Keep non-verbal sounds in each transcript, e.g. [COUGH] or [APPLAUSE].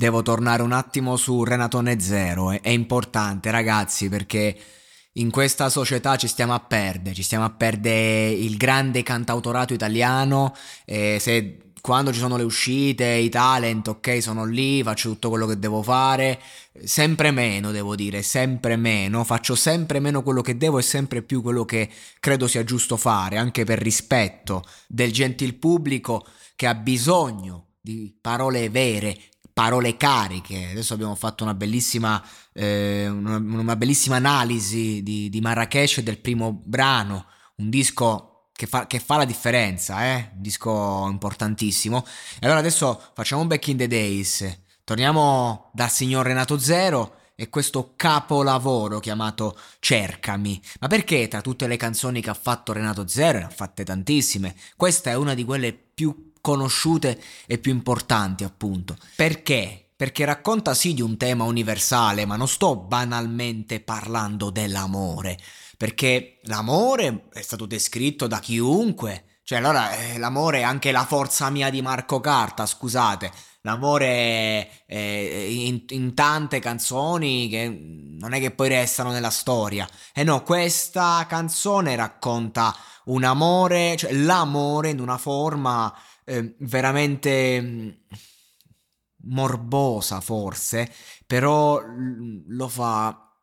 Devo tornare un attimo su Renatone Zero, è importante ragazzi perché in questa società ci stiamo a perdere, ci stiamo a perdere il grande cantautorato italiano, e se quando ci sono le uscite, i talent, ok, sono lì, faccio tutto quello che devo fare, sempre meno devo dire, sempre meno, faccio sempre meno quello che devo e sempre più quello che credo sia giusto fare, anche per rispetto del gentil pubblico che ha bisogno di parole vere, parole cariche. Adesso abbiamo fatto una bellissima, eh, una, una, bellissima analisi di, di Marrakesh del primo brano, un disco che fa, che fa la differenza, eh? un disco importantissimo. E allora adesso facciamo un back in the days, torniamo dal signor Renato Zero e questo capolavoro chiamato Cercami. Ma perché tra tutte le canzoni che ha fatto Renato Zero, ne ha fatte tantissime, questa è una di quelle più conosciute e più importanti, appunto. Perché? Perché racconta sì di un tema universale, ma non sto banalmente parlando dell'amore, perché l'amore è stato descritto da chiunque. Cioè, allora, eh, l'amore è anche la forza mia di Marco Carta, scusate. L'amore è, in, in, tante canzoni che non è che poi restano nella storia. E no, questa canzone racconta un amore, cioè l'amore in una forma eh, veramente mm, morbosa forse, però lo fa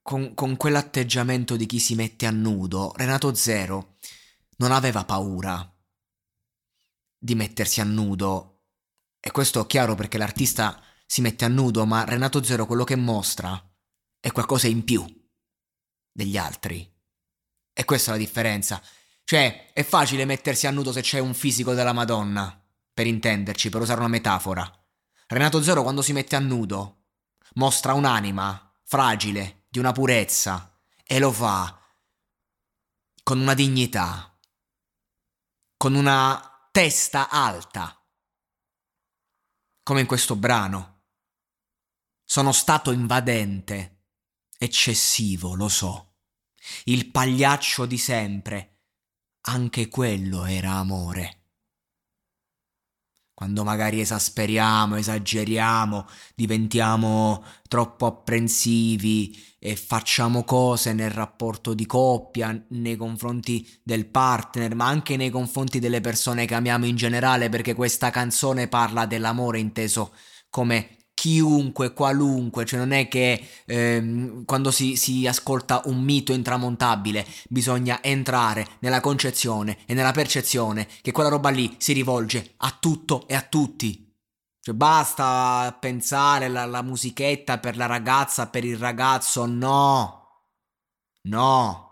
con, con quell'atteggiamento di chi si mette a nudo. Renato Zero non aveva paura di mettersi a nudo. E questo è chiaro perché l'artista si mette a nudo, ma Renato Zero quello che mostra è qualcosa in più degli altri. E questa è la differenza. Cioè, è facile mettersi a nudo se c'è un fisico della Madonna, per intenderci, per usare una metafora. Renato Zero quando si mette a nudo mostra un'anima fragile, di una purezza, e lo fa con una dignità, con una testa alta, come in questo brano. Sono stato invadente, eccessivo, lo so. Il pagliaccio di sempre, anche quello era amore. Quando magari esasperiamo, esageriamo, diventiamo troppo apprensivi e facciamo cose nel rapporto di coppia, nei confronti del partner, ma anche nei confronti delle persone che amiamo in generale, perché questa canzone parla dell'amore inteso come chiunque, qualunque, cioè non è che ehm, quando si, si, ascolta un mito intramontabile bisogna entrare nella concezione e nella percezione che quella roba lì si rivolge a tutto e a tutti. Cioè basta pensare alla musichetta per la ragazza, per il ragazzo, no. No.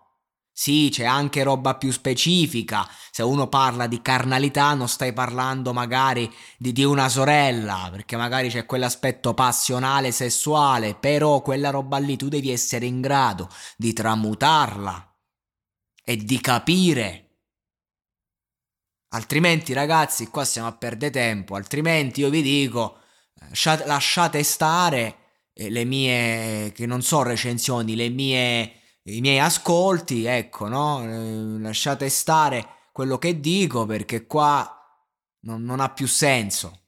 Sì, c'è anche roba più specifica. Se uno parla di carnalità, non stai parlando magari di, di, una sorella, perché magari c'è quell'aspetto passionale, sessuale, però quella roba lì tu devi essere in grado di tramutarla e di capire. Altrimenti, ragazzi, qua stiamo a perdere tempo. Altrimenti io vi dico, lasciate stare eh, le mie, che non so recensioni, le mie, i miei ascolti, ecco, no? Eh, lasciate stare quello che dico perché qua non, non ha più senso.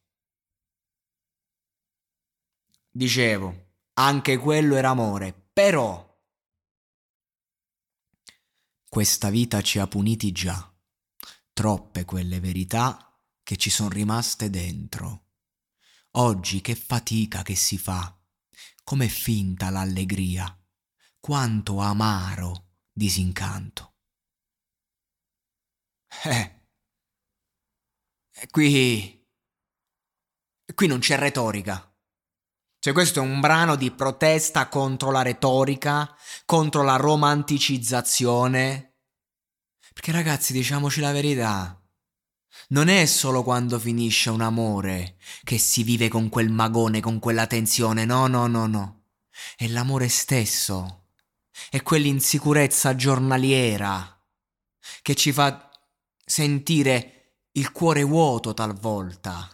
Dicevo, anche quello era amore, però questa vita ci ha puniti già, troppe quelle verità che ci sono rimaste dentro. Oggi che fatica che si fa, com'è finta l'allegria, quanto amaro disincanto. Eh, qui... qui non c'è retorica. Cioè questo è un brano di protesta contro la retorica, contro la romanticizzazione. Perché ragazzi, diciamoci la verità, non è solo quando finisce un amore che si vive con quel magone, con quella tensione, no, no, no, no. È l'amore stesso, è quell'insicurezza giornaliera che ci fa sentire il cuore vuoto talvolta.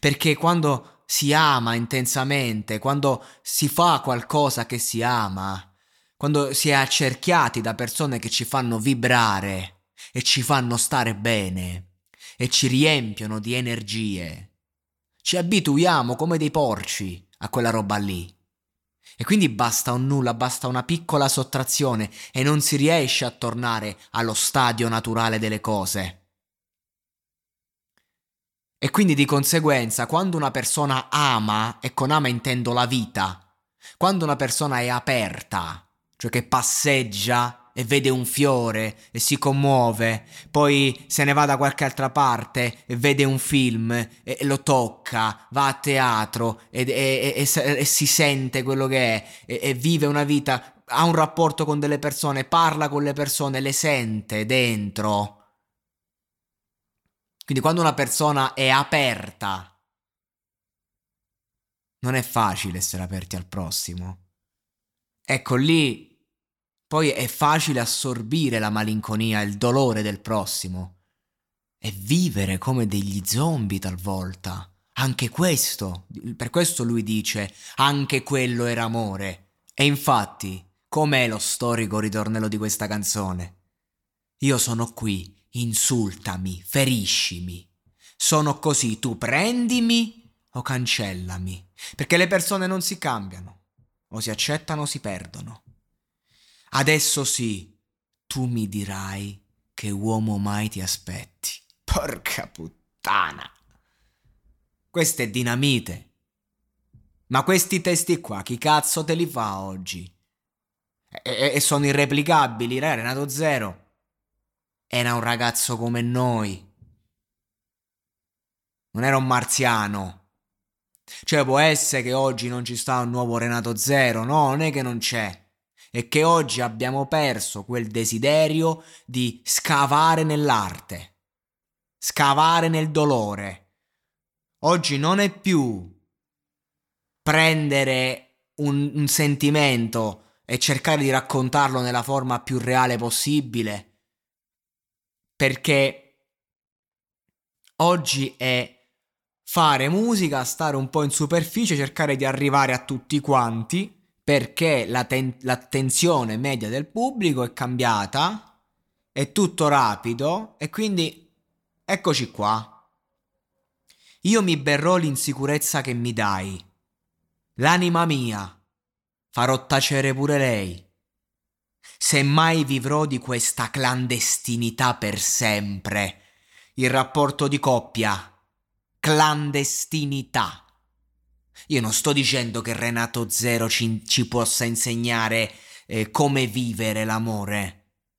Perché quando si ama intensamente, quando si fa qualcosa che si ama, quando si è accerchiati da persone che ci fanno vibrare e ci fanno stare bene e ci riempiono di energie, ci abituiamo come dei porci a quella roba lì. E quindi basta un nulla, basta una piccola sottrazione e non si riesce a tornare allo stadio naturale delle cose. E quindi di conseguenza, quando una persona ama, e con ama intendo la vita, quando una persona è aperta, cioè che passeggia e vede un fiore e si commuove, poi se ne va da qualche altra parte e vede un film e, lo tocca, va a teatro e, e, e si sente quello che è e vive una vita, ha un rapporto con delle persone, parla con le persone, le sente dentro quindi quando una persona è aperta, non è facile essere aperti al prossimo. Ecco lì, poi è facile assorbire la malinconia, il dolore del prossimo e vivere come degli zombie talvolta. Anche questo, per questo lui dice, anche quello era amore. E infatti, com'è lo storico ritornello di questa canzone? Io sono qui insultami, feriscimi. Sono così, tu prendimi o cancellami, perché le persone non si cambiano, o si accettano o si perdono. Adesso sì, tu mi dirai che uomo mai ti aspetti. Porca puttana. Questa è dinamite. Ma questi testi qua, chi cazzo te li fa oggi? E, e sono irreplicabili, Renato Zero era un ragazzo come noi. Non era un marziano. Cioè può essere che oggi non ci sta un nuovo Renato Zero, no, non è che non c'è. È che oggi abbiamo perso quel desiderio di scavare nell'arte, scavare nel dolore. Oggi non è più prendere un, un sentimento e cercare di raccontarlo nella forma più reale possibile perché oggi è fare musica, stare un po' in superficie, cercare di arrivare a tutti quanti, perché la ten- l'attenzione media del pubblico è cambiata, è tutto rapido e quindi eccoci qua. Io mi berrò l'insicurezza che mi dai, l'anima mia, farò tacere pure lei se mai vivrò di questa clandestinità per sempre. Il rapporto di coppia. Clandestinità. Io non sto dicendo che Renato Zero ci, ci possa insegnare eh, come vivere l'amore.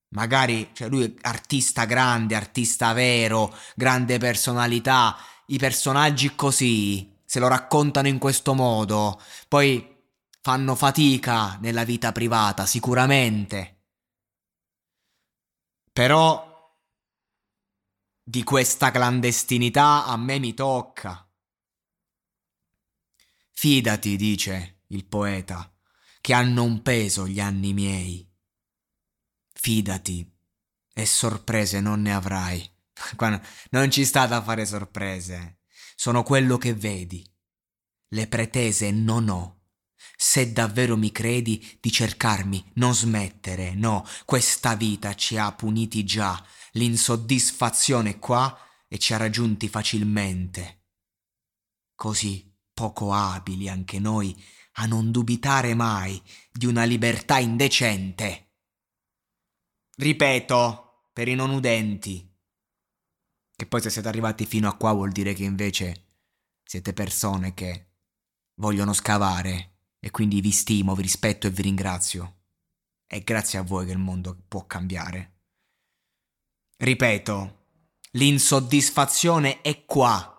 Magari, cioè lui è artista grande, artista vero, grande personalità. I personaggi così se lo raccontano in questo modo. Poi fanno fatica nella vita privata, sicuramente. Però di questa clandestinità a me mi tocca. Fidati, dice il poeta, che hanno un peso gli anni miei. Fidati, e sorprese non ne avrai. [LAUGHS] non ci sta da fare sorprese, sono quello che vedi. le pretese non ho. Se davvero mi credi di cercarmi, non smettere, no, questa vita ci ha puniti già, l'insoddisfazione qua e ci ha raggiunti facilmente. Così poco abili anche noi a non dubitare mai di una libertà indecente. Ripeto, per i non udenti, che poi se siete arrivati fino a qua vuol dire che invece siete persone che vogliono scavare e quindi vi stimo, vi rispetto e vi ringrazio. È grazie a voi che il mondo può cambiare. Ripeto, l'insoddisfazione è qua.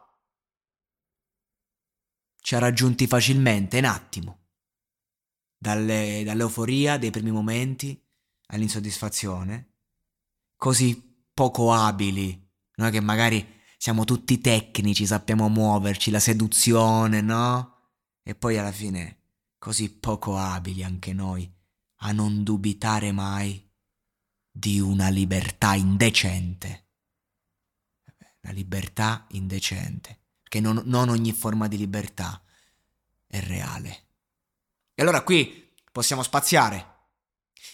Ci ha raggiunti facilmente, in attimo. Dalle, dall'euforia dei primi momenti all'insoddisfazione. Così poco abili. Noi che magari siamo tutti tecnici, sappiamo muoverci, la seduzione, no? E poi alla fine così poco abili anche noi a non dubitare mai di una libertà indecente. La libertà indecente, che non, non ogni forma di libertà è reale. E allora qui possiamo spaziare.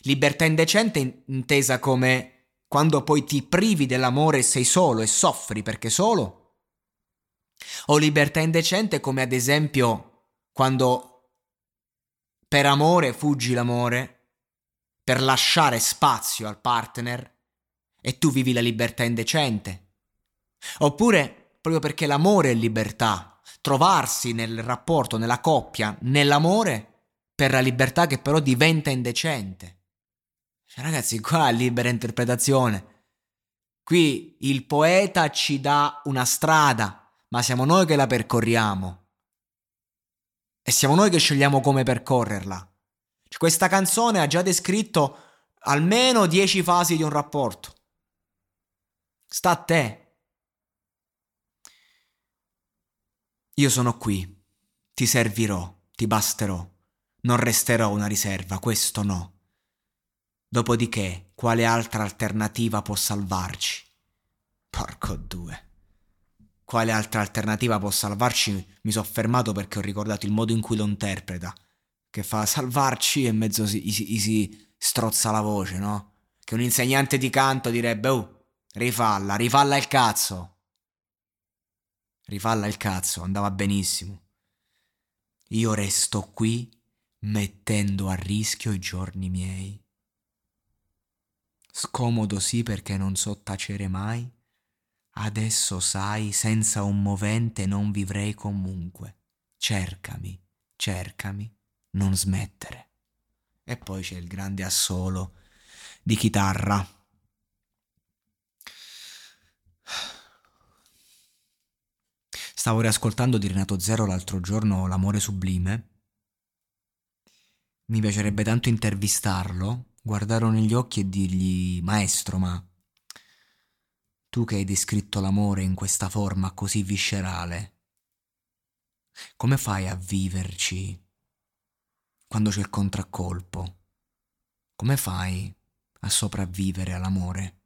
Libertà indecente intesa come quando poi ti privi dell'amore e sei solo e soffri perché solo. O libertà indecente come ad esempio quando per amore fuggi l'amore, per lasciare spazio al partner e tu vivi la libertà indecente. Oppure proprio perché l'amore è libertà, trovarsi nel rapporto, nella coppia, nell'amore per la libertà che però diventa indecente. Cioè, ragazzi, qua è libera interpretazione. Qui il poeta ci dà una strada, ma siamo noi che la percorriamo. E siamo noi che scegliamo come percorrerla. Questa canzone ha già descritto almeno dieci fasi di un rapporto. Sta a te. Io sono qui, ti servirò, ti basterò, non resterò una riserva, questo no. Dopodiché, quale altra alternativa può salvarci? Porco due quale altra alternativa può salvarci, mi sono fermato perché ho ricordato il modo in cui lo interpreta, che fa salvarci e mezzo si, si, si strozza la voce, no? Che un insegnante di canto direbbe, oh, rifalla, rifalla il cazzo. Rifalla il cazzo, andava benissimo. Io resto qui mettendo a rischio i giorni miei. Scomodo sì perché non so tacere mai, Adesso sai, senza un movente non vivrei comunque. Cercami, cercami, non smettere. E poi c'è il grande assolo di chitarra. Stavo riascoltando di Renato Zero l'altro giorno L'amore sublime. Mi piacerebbe tanto intervistarlo, guardarlo negli occhi e dirgli, maestro, ma tu che hai descritto l'amore in questa forma così viscerale, come fai a viverci quando c'è il contraccolpo? Come fai a sopravvivere all'amore?